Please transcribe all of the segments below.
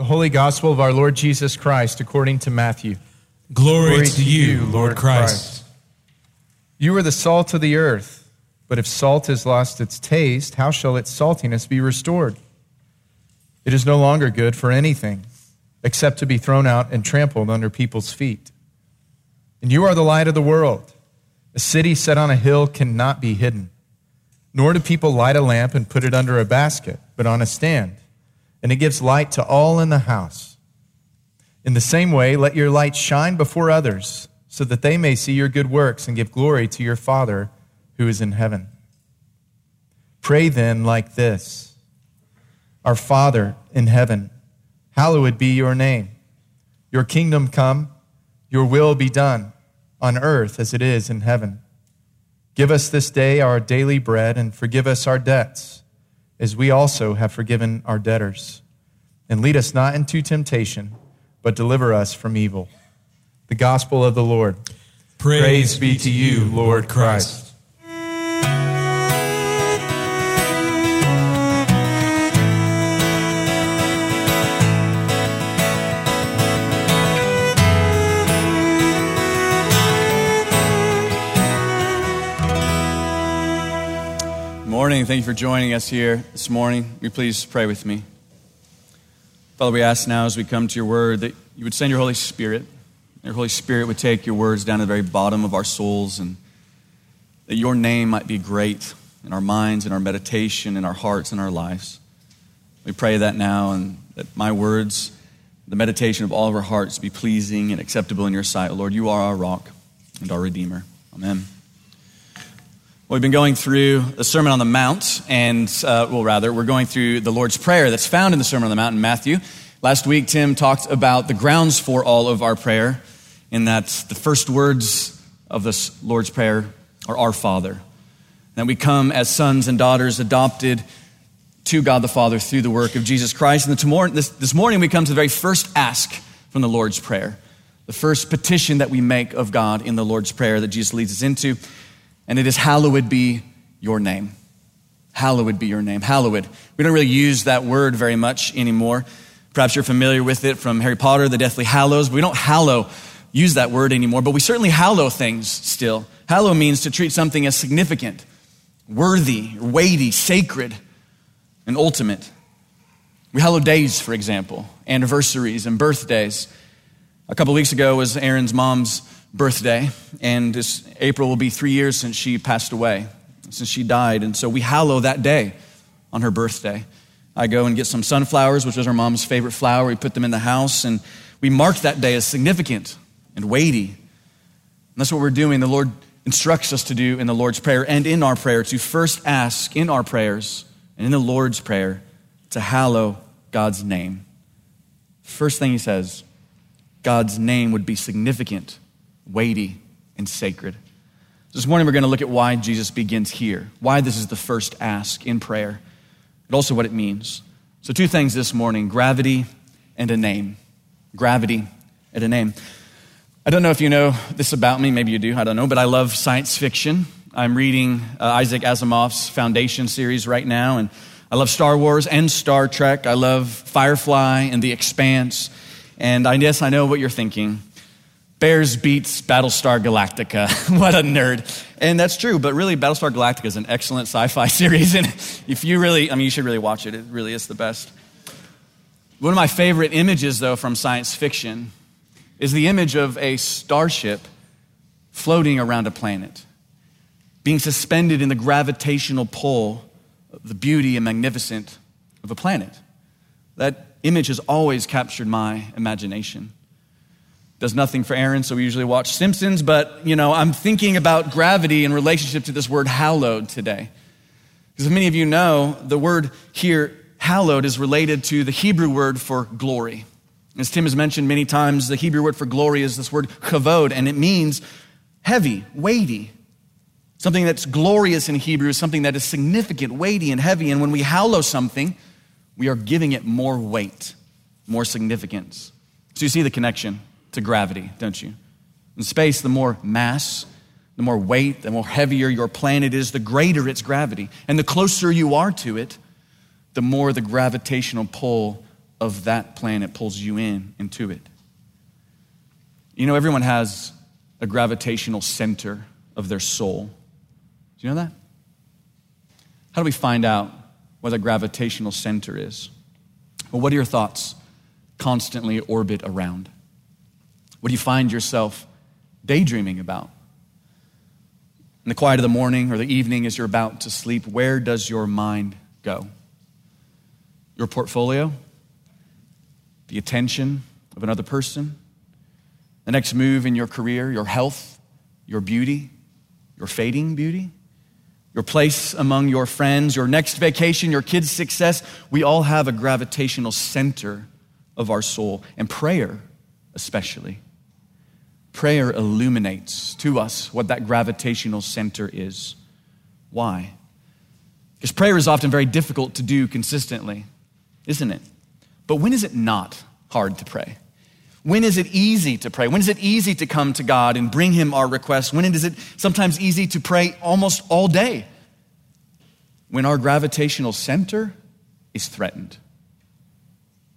The Holy Gospel of our Lord Jesus Christ according to Matthew. Glory, Glory to you, Lord Christ. Christ. You are the salt of the earth, but if salt has lost its taste, how shall its saltiness be restored? It is no longer good for anything except to be thrown out and trampled under people's feet. And you are the light of the world. A city set on a hill cannot be hidden. Nor do people light a lamp and put it under a basket, but on a stand and it gives light to all in the house. In the same way, let your light shine before others, so that they may see your good works and give glory to your Father who is in heaven. Pray then like this Our Father in heaven, hallowed be your name. Your kingdom come, your will be done, on earth as it is in heaven. Give us this day our daily bread, and forgive us our debts as we also have forgiven our debtors. And lead us not into temptation, but deliver us from evil. The gospel of the Lord. Praise, Praise be to you, Lord Christ. Morning. Thank you for joining us here this morning. Will you please pray with me? Father, we ask now as we come to your word that you would send your Holy Spirit. Your Holy Spirit would take your words down to the very bottom of our souls and that your name might be great in our minds, in our meditation, in our hearts, in our lives. We pray that now and that my words, the meditation of all of our hearts be pleasing and acceptable in your sight. Lord, you are our rock and our Redeemer. Amen. We've been going through the Sermon on the Mount, and, uh, well, rather, we're going through the Lord's Prayer that's found in the Sermon on the Mount in Matthew. Last week, Tim talked about the grounds for all of our prayer, in that the first words of this Lord's Prayer are Our Father. That we come as sons and daughters adopted to God the Father through the work of Jesus Christ. And this morning, we come to the very first ask from the Lord's Prayer, the first petition that we make of God in the Lord's Prayer that Jesus leads us into and it is hallowed be your name. Hallowed be your name. Hallowed. We don't really use that word very much anymore. Perhaps you're familiar with it from Harry Potter, the Deathly Hallows. But we don't hallow, use that word anymore, but we certainly hallow things still. Hallow means to treat something as significant, worthy, weighty, sacred, and ultimate. We hallow days, for example, anniversaries and birthdays. A couple weeks ago was Aaron's mom's birthday, and this April will be three years since she passed away, since she died. And so we hallow that day on her birthday. I go and get some sunflowers, which was our mom's favorite flower. We put them in the house, and we mark that day as significant and weighty. And that's what we're doing. The Lord instructs us to do in the Lord's Prayer and in our prayer to first ask in our prayers and in the Lord's Prayer to hallow God's name. First thing he says, God's name would be significant weighty, and sacred. This morning, we're going to look at why Jesus begins here, why this is the first ask in prayer, and also what it means. So, two things this morning gravity and a name. Gravity and a name. I don't know if you know this about me, maybe you do, I don't know, but I love science fiction. I'm reading uh, Isaac Asimov's Foundation series right now, and I love Star Wars and Star Trek. I love Firefly and The Expanse. And I guess I know what you're thinking. Bears beets Battlestar Galactica. what a nerd. And that's true, but really, Battlestar Galactica is an excellent sci fi series. And if you really, I mean, you should really watch it. It really is the best. One of my favorite images, though, from science fiction is the image of a starship floating around a planet, being suspended in the gravitational pull of the beauty and magnificence of a planet. That image has always captured my imagination does nothing for Aaron, so we usually watch Simpsons. But, you know, I'm thinking about gravity in relationship to this word hallowed today. Because as many of you know, the word here, hallowed, is related to the Hebrew word for glory. As Tim has mentioned many times, the Hebrew word for glory is this word kavod, and it means heavy, weighty. Something that's glorious in Hebrew is something that is significant, weighty, and heavy. And when we hallow something, we are giving it more weight, more significance. So you see the connection to gravity, don't you? In space, the more mass, the more weight, the more heavier your planet is, the greater its gravity. And the closer you are to it, the more the gravitational pull of that planet pulls you in into it. You know, everyone has a gravitational center of their soul. Do you know that? How do we find out what a gravitational center is? Well, what are your thoughts constantly orbit around? What do you find yourself daydreaming about? In the quiet of the morning or the evening as you're about to sleep, where does your mind go? Your portfolio? The attention of another person? The next move in your career? Your health? Your beauty? Your fading beauty? Your place among your friends? Your next vacation? Your kids' success? We all have a gravitational center of our soul, and prayer especially Prayer illuminates to us what that gravitational center is. Why? Because prayer is often very difficult to do consistently, isn't it? But when is it not hard to pray? When is it easy to pray? When is it easy to come to God and bring Him our requests? When is it sometimes easy to pray almost all day? When our gravitational center is threatened.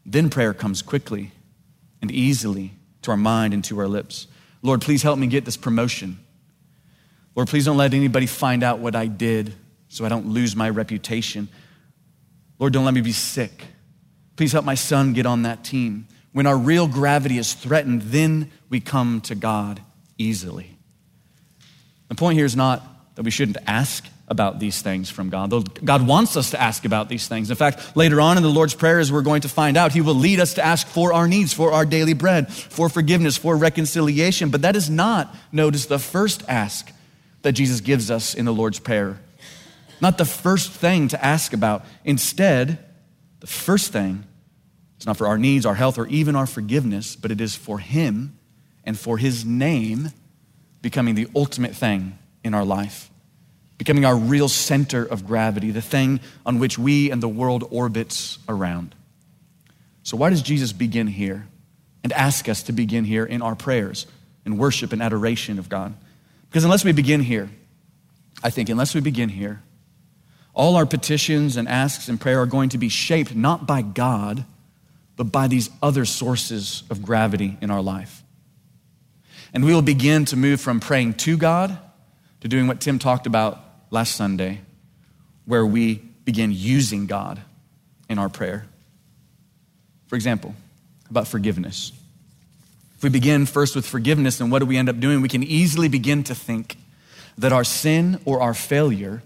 Then prayer comes quickly and easily to our mind and to our lips. Lord, please help me get this promotion. Lord, please don't let anybody find out what I did so I don't lose my reputation. Lord, don't let me be sick. Please help my son get on that team. When our real gravity is threatened, then we come to God easily. The point here is not that we shouldn't ask about these things from God. God wants us to ask about these things. In fact, later on in the Lord's Prayer, as we're going to find out, He will lead us to ask for our needs, for our daily bread, for forgiveness, for reconciliation. But that is not, notice, the first ask that Jesus gives us in the Lord's Prayer. Not the first thing to ask about. Instead, the first thing is not for our needs, our health, or even our forgiveness, but it is for Him and for His name becoming the ultimate thing in our life becoming our real center of gravity, the thing on which we and the world orbits around. So, why does Jesus begin here and ask us to begin here in our prayers, and worship and adoration of God? Because unless we begin here, I think, unless we begin here, all our petitions and asks and prayer are going to be shaped not by God, but by these other sources of gravity in our life. And we will begin to move from praying to God to doing what Tim talked about last Sunday, where we begin using God in our prayer. For example, about forgiveness. If we begin first with forgiveness, then what do we end up doing? We can easily begin to think that our sin or our failure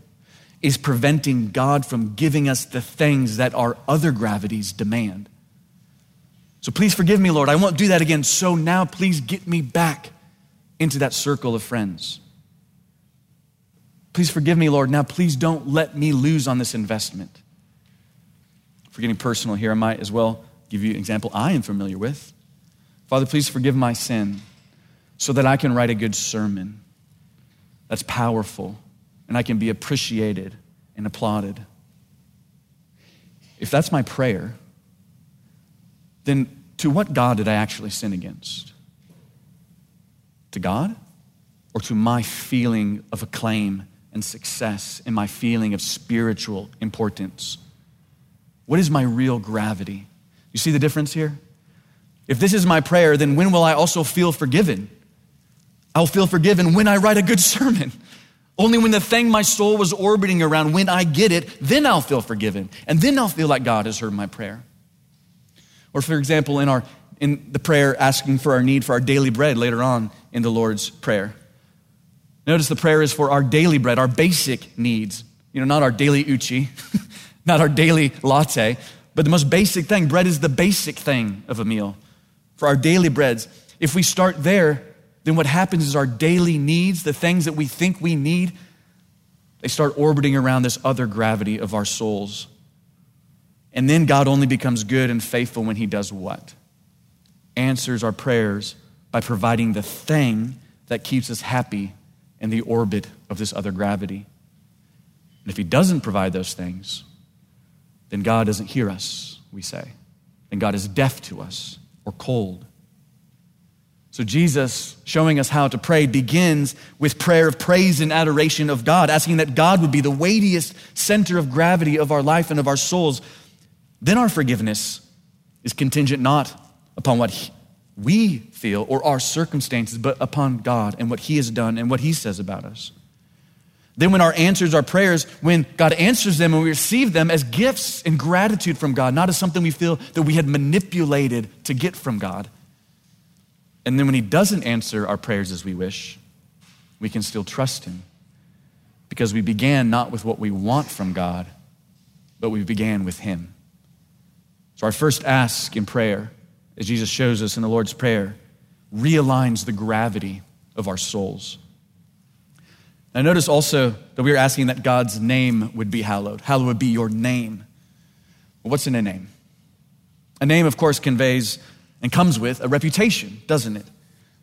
is preventing God from giving us the things that our other gravities demand. So please forgive me, Lord. I won't do that again. So now please get me back into that circle of friends. Please forgive me, Lord. Now, please don't let me lose on this investment. For getting personal here, I might as well give you an example I am familiar with. Father, please forgive my sin so that I can write a good sermon that's powerful and I can be appreciated and applauded. If that's my prayer, then to what God did I actually sin against? To God or to my feeling of acclaim and success and my feeling of spiritual importance? What is my real gravity? You see the difference here? If this is my prayer, then when will I also feel forgiven? I'll feel forgiven when I write a good sermon. Only when the thing my soul was orbiting around, when I get it, then I'll feel forgiven. And then I'll feel like God has heard my prayer. Or, for example, in, our, in the prayer asking for our need for our daily bread later on in the Lord's Prayer. Notice the prayer is for our daily bread, our basic needs. You know, not our daily uchi, not our daily latte, but the most basic thing. Bread is the basic thing of a meal. For our daily breads. If we start there, then what happens is our daily needs, the things that we think we need, they start orbiting around this other gravity of our souls. And then God only becomes good and faithful when He does what? Answers our prayers by providing the thing that keeps us happy in the orbit of this other gravity. And if He doesn't provide those things, then God doesn't hear us, we say. Then God is deaf to us or cold. So, Jesus showing us how to pray begins with prayer of praise and adoration of God, asking that God would be the weightiest center of gravity of our life and of our souls. Then our forgiveness is contingent not upon what we feel or our circumstances, but upon God and what He has done and what He says about us. Then, when our answers, our prayers, when God answers them and we receive them as gifts and gratitude from God, not as something we feel that we had manipulated to get from God. And then, when He doesn't answer our prayers as we wish, we can still trust Him because we began not with what we want from God, but we began with Him. So, our first ask in prayer, as Jesus shows us in the Lord's Prayer, realigns the gravity of our souls. Now, notice also that we are asking that God's name would be hallowed. Hallowed be your name. Well, what's in a name? A name, of course, conveys and comes with a reputation, doesn't it?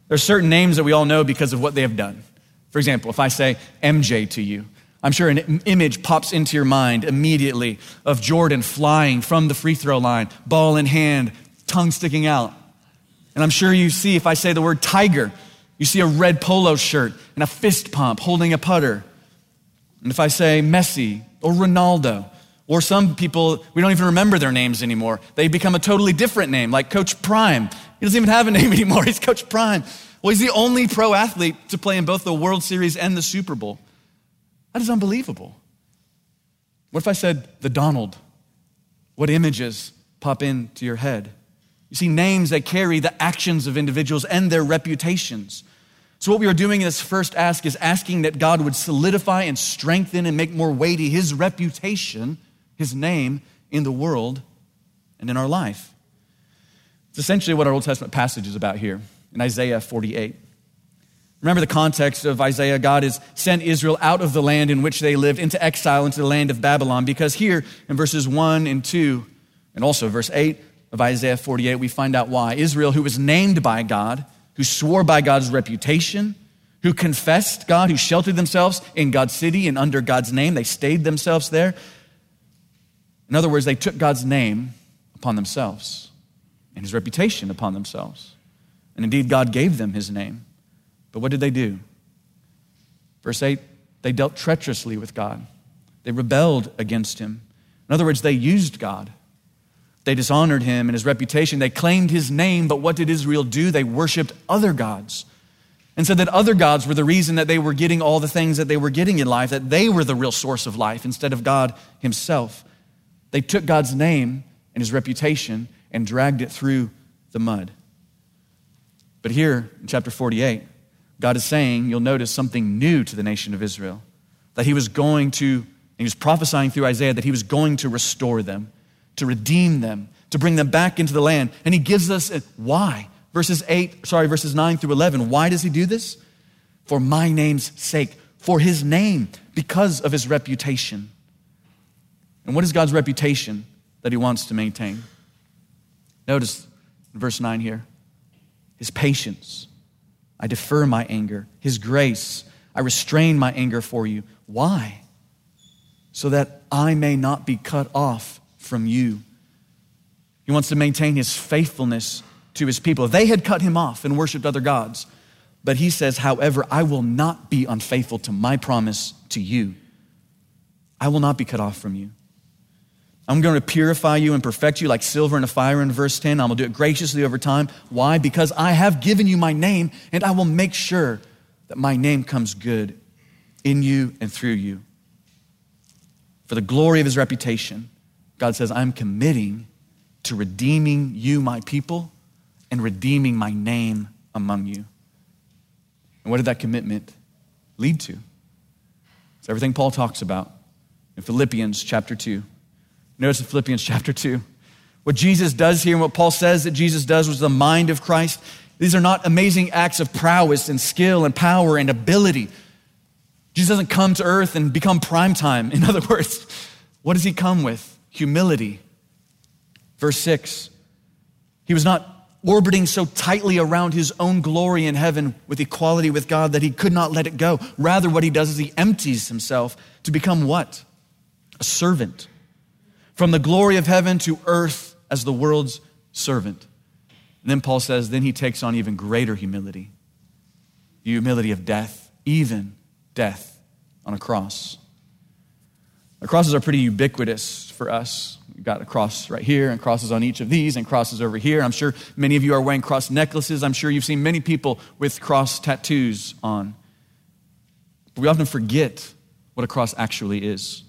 There are certain names that we all know because of what they have done. For example, if I say MJ to you, I'm sure an image pops into your mind immediately of Jordan flying from the free throw line, ball in hand, tongue sticking out. And I'm sure you see, if I say the word tiger, you see a red polo shirt and a fist pump holding a putter. And if I say Messi or Ronaldo, or some people, we don't even remember their names anymore. They become a totally different name, like Coach Prime. He doesn't even have a name anymore. He's Coach Prime. Well, he's the only pro athlete to play in both the World Series and the Super Bowl. That is unbelievable. What if I said the Donald? What images pop into your head? You see, names that carry the actions of individuals and their reputations. So, what we are doing in this first ask is asking that God would solidify and strengthen and make more weighty his reputation, his name in the world and in our life. It's essentially what our Old Testament passage is about here in Isaiah 48. Remember the context of Isaiah. God has sent Israel out of the land in which they lived into exile into the land of Babylon because here in verses 1 and 2, and also verse 8, of Isaiah 48, we find out why. Israel, who was named by God, who swore by God's reputation, who confessed God, who sheltered themselves in God's city and under God's name, they stayed themselves there. In other words, they took God's name upon themselves and his reputation upon themselves. And indeed, God gave them his name. But what did they do? Verse 8 they dealt treacherously with God, they rebelled against him. In other words, they used God. They dishonored him and his reputation. They claimed his name, but what did Israel do? They worshiped other gods and said that other gods were the reason that they were getting all the things that they were getting in life, that they were the real source of life instead of God himself. They took God's name and his reputation and dragged it through the mud. But here in chapter 48, God is saying, you'll notice something new to the nation of Israel. That he was going to, he was prophesying through Isaiah that he was going to restore them to redeem them, to bring them back into the land. And he gives us a, why. Verses 8, sorry, verses 9 through 11. Why does he do this? For my name's sake, for his name, because of his reputation. And what is God's reputation that he wants to maintain? Notice verse 9 here his patience. I defer my anger. His grace. I restrain my anger for you. Why? So that I may not be cut off from you. He wants to maintain his faithfulness to his people. They had cut him off and worshiped other gods. But he says, however, I will not be unfaithful to my promise to you. I will not be cut off from you. I'm going to purify you and perfect you like silver in a fire in verse 10. I'm going to do it graciously over time. Why? Because I have given you my name and I will make sure that my name comes good in you and through you. For the glory of his reputation, God says, I'm committing to redeeming you, my people, and redeeming my name among you. And what did that commitment lead to? It's everything Paul talks about in Philippians chapter 2. Notice in Philippians chapter 2. What Jesus does here and what Paul says that Jesus does was the mind of Christ. These are not amazing acts of prowess and skill and power and ability. Jesus doesn't come to earth and become prime time. In other words, what does he come with? Humility. Verse 6 He was not orbiting so tightly around his own glory in heaven with equality with God that he could not let it go. Rather, what he does is he empties himself to become what? A servant. From the glory of heaven to earth as the world's servant. And then Paul says, then he takes on even greater humility the humility of death, even death on a cross. Crosses are pretty ubiquitous for us. We've got a cross right here, and crosses on each of these, and crosses over here. I'm sure many of you are wearing cross necklaces. I'm sure you've seen many people with cross tattoos on. But we often forget what a cross actually is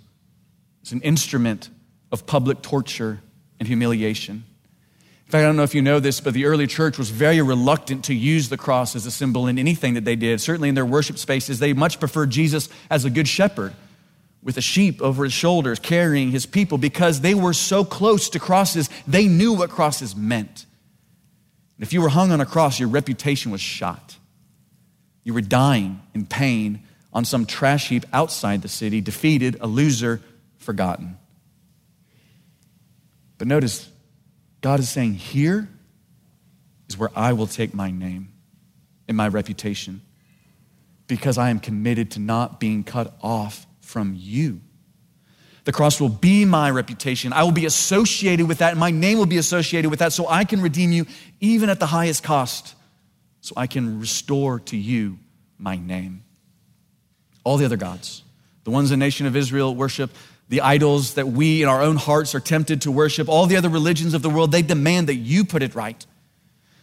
it's an instrument of public torture and humiliation. In fact, I don't know if you know this, but the early church was very reluctant to use the cross as a symbol in anything that they did. Certainly in their worship spaces, they much preferred Jesus as a good shepherd with a sheep over his shoulders carrying his people because they were so close to crosses, they knew what crosses meant. if you were hung on a cross, your reputation was shot. You were dying in pain on some trash heap outside the city, defeated, a loser, forgotten. But notice, God is saying, Here is where I will take my name and my reputation because I am committed to not being cut off from you. The cross will be my reputation. I will be associated with that, and my name will be associated with that, so I can redeem you even at the highest cost, so I can restore to you my name. All the other gods, the ones the nation of Israel worship, the idols that we in our own hearts are tempted to worship, all the other religions of the world, they demand that you put it right.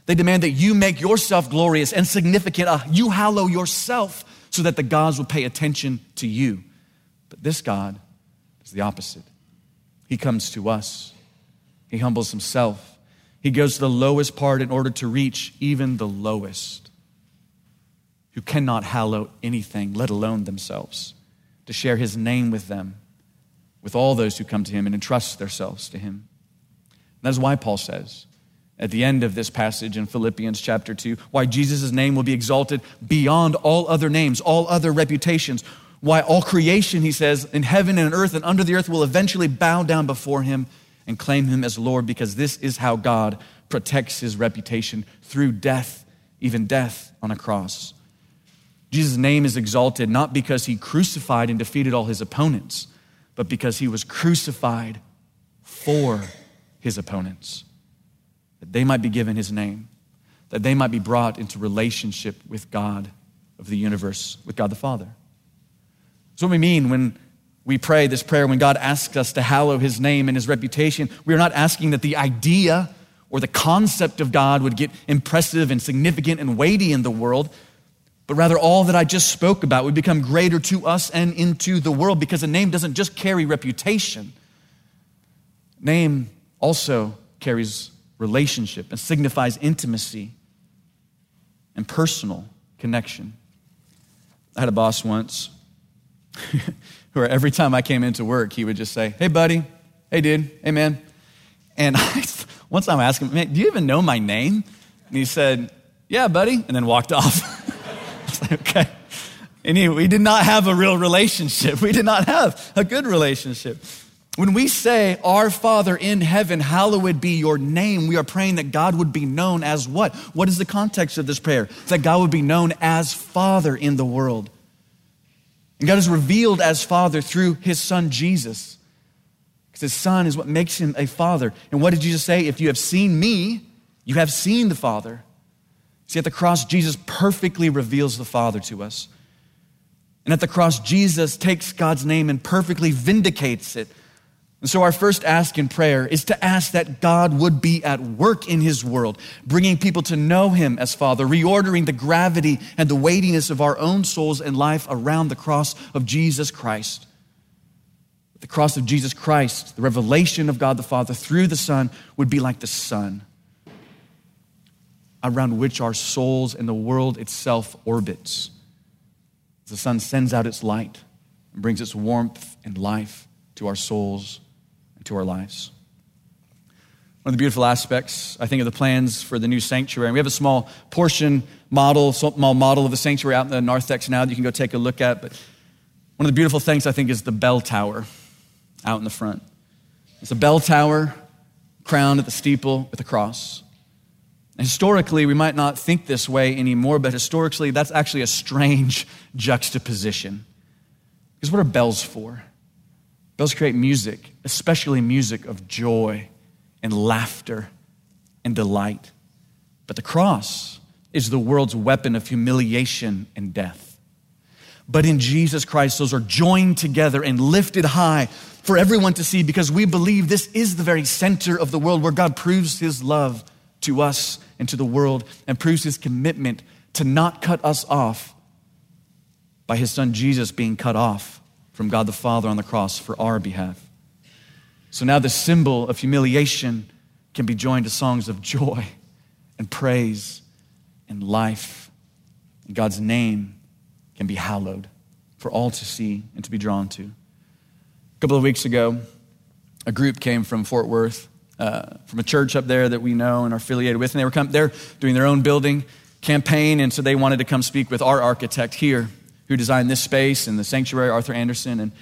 They demand that you make yourself glorious and significant. Uh, you hallow yourself so that the gods will pay attention to you. But this God is the opposite. He comes to us, He humbles Himself. He goes to the lowest part in order to reach even the lowest, who cannot hallow anything, let alone themselves, to share His name with them with all those who come to him and entrust themselves to him. And that's why Paul says at the end of this passage in Philippians chapter 2 why Jesus' name will be exalted beyond all other names, all other reputations. Why all creation, he says, in heaven and earth and under the earth will eventually bow down before him and claim him as Lord because this is how God protects his reputation through death, even death on a cross. Jesus' name is exalted not because he crucified and defeated all his opponents but because he was crucified for his opponents, that they might be given his name, that they might be brought into relationship with God of the universe, with God the Father. That's what we mean when we pray this prayer, when God asks us to hallow his name and his reputation. We are not asking that the idea or the concept of God would get impressive and significant and weighty in the world but rather all that I just spoke about would become greater to us and into the world because a name doesn't just carry reputation. Name also carries relationship and signifies intimacy and personal connection. I had a boss once where every time I came into work, he would just say, Hey, buddy. Hey, dude. Hey, man. And I, one time I asked him, Man, do you even know my name? And he said, Yeah, buddy. And then walked off. okay. And he, we did not have a real relationship. We did not have a good relationship. When we say, Our Father in heaven, hallowed be your name, we are praying that God would be known as what? What is the context of this prayer? That God would be known as Father in the world. And God is revealed as Father through his Son Jesus. Because his Son is what makes him a Father. And what did Jesus say? If you have seen me, you have seen the Father. See, at the cross, Jesus perfectly reveals the Father to us. And at the cross, Jesus takes God's name and perfectly vindicates it. And so, our first ask in prayer is to ask that God would be at work in His world, bringing people to know Him as Father, reordering the gravity and the weightiness of our own souls and life around the cross of Jesus Christ. The cross of Jesus Christ, the revelation of God the Father through the Son, would be like the sun around which our souls and the world itself orbits. The sun sends out its light and brings its warmth and life to our souls to our lives. One of the beautiful aspects, I think, of the plans for the new sanctuary, we have a small portion model, small model of the sanctuary out in the narthex now that you can go take a look at. But one of the beautiful things, I think, is the bell tower out in the front. It's a bell tower crowned at the steeple with a cross. Historically, we might not think this way anymore, but historically, that's actually a strange juxtaposition. Because what are bells for? Bells create music, especially music of joy and laughter and delight. But the cross is the world's weapon of humiliation and death. But in Jesus Christ, those are joined together and lifted high for everyone to see because we believe this is the very center of the world where God proves his love to us and to the world and proves his commitment to not cut us off by his son Jesus being cut off from God the Father on the cross for our behalf. So now the symbol of humiliation can be joined to songs of joy and praise and life. And God's name can be hallowed for all to see and to be drawn to. A couple of weeks ago, a group came from Fort Worth, uh, from a church up there that we know and are affiliated with, and they were come, they're doing their own building campaign, and so they wanted to come speak with our architect here who designed this space and the sanctuary, Arthur Anderson. And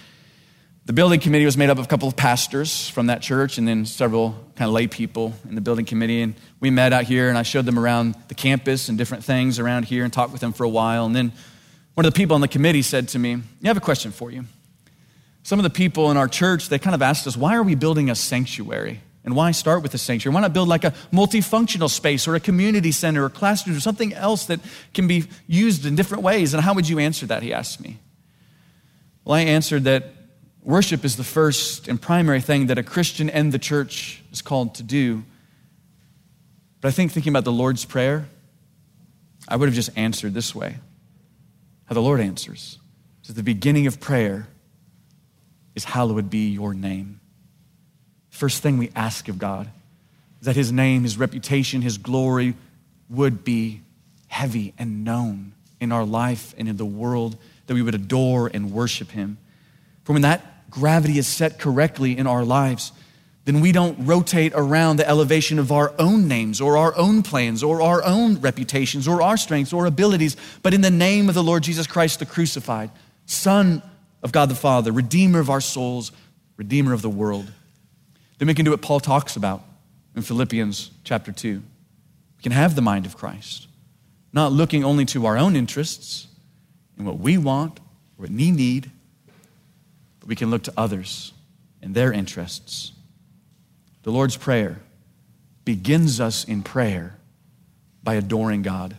the building committee was made up of a couple of pastors from that church and then several kind of lay people in the building committee. And we met out here and I showed them around the campus and different things around here and talked with them for a while. And then one of the people on the committee said to me, I have a question for you. Some of the people in our church, they kind of asked us, why are we building a sanctuary? And why start with a sanctuary? Why not build like a multifunctional space or a community center or classroom or something else that can be used in different ways? And how would you answer that? He asked me. Well, I answered that worship is the first and primary thing that a Christian and the church is called to do. But I think thinking about the Lord's Prayer, I would have just answered this way how the Lord answers. So the beginning of prayer is hallowed be your name. First thing we ask of God is that His name, His reputation, His glory would be heavy and known in our life and in the world, that we would adore and worship Him. For when that gravity is set correctly in our lives, then we don't rotate around the elevation of our own names or our own plans or our own reputations or our strengths or abilities, but in the name of the Lord Jesus Christ, the crucified, Son of God the Father, Redeemer of our souls, Redeemer of the world then we can do what Paul talks about in Philippians chapter 2. We can have the mind of Christ, not looking only to our own interests and what we want or what we need, but we can look to others and their interests. The Lord's Prayer begins us in prayer by adoring God.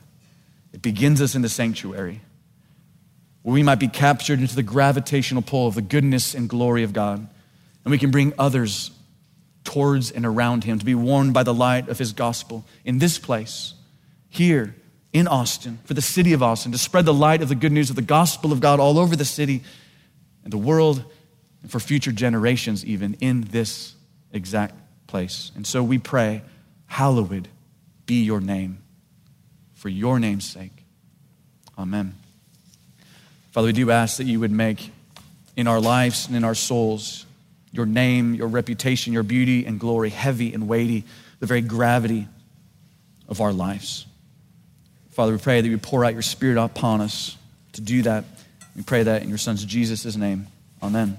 It begins us in the sanctuary, where we might be captured into the gravitational pull of the goodness and glory of God, and we can bring others towards and around him, to be warmed by the light of his gospel in this place, here in Austin, for the city of Austin, to spread the light of the good news of the gospel of God all over the city and the world, and for future generations, even in this exact place. And so we pray, Hallowed be your name, for your name's sake. Amen. Father, we do ask that you would make in our lives and in our souls your name, your reputation, your beauty and glory heavy and weighty, the very gravity of our lives. Father, we pray that you pour out your spirit upon us to do that. We pray that in your son's Jesus' name. Amen.